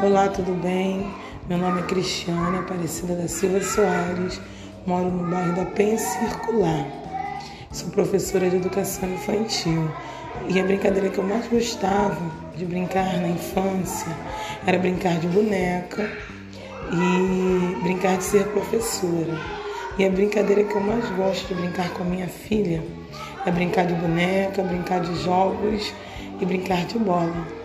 Olá, tudo bem? Meu nome é Cristiana Aparecida da Silva Soares, moro no bairro da Penha Circular. Sou professora de educação infantil e a brincadeira que eu mais gostava de brincar na infância era brincar de boneca e brincar de ser professora. E a brincadeira que eu mais gosto de brincar com a minha filha é brincar de boneca, brincar de jogos e brincar de bola.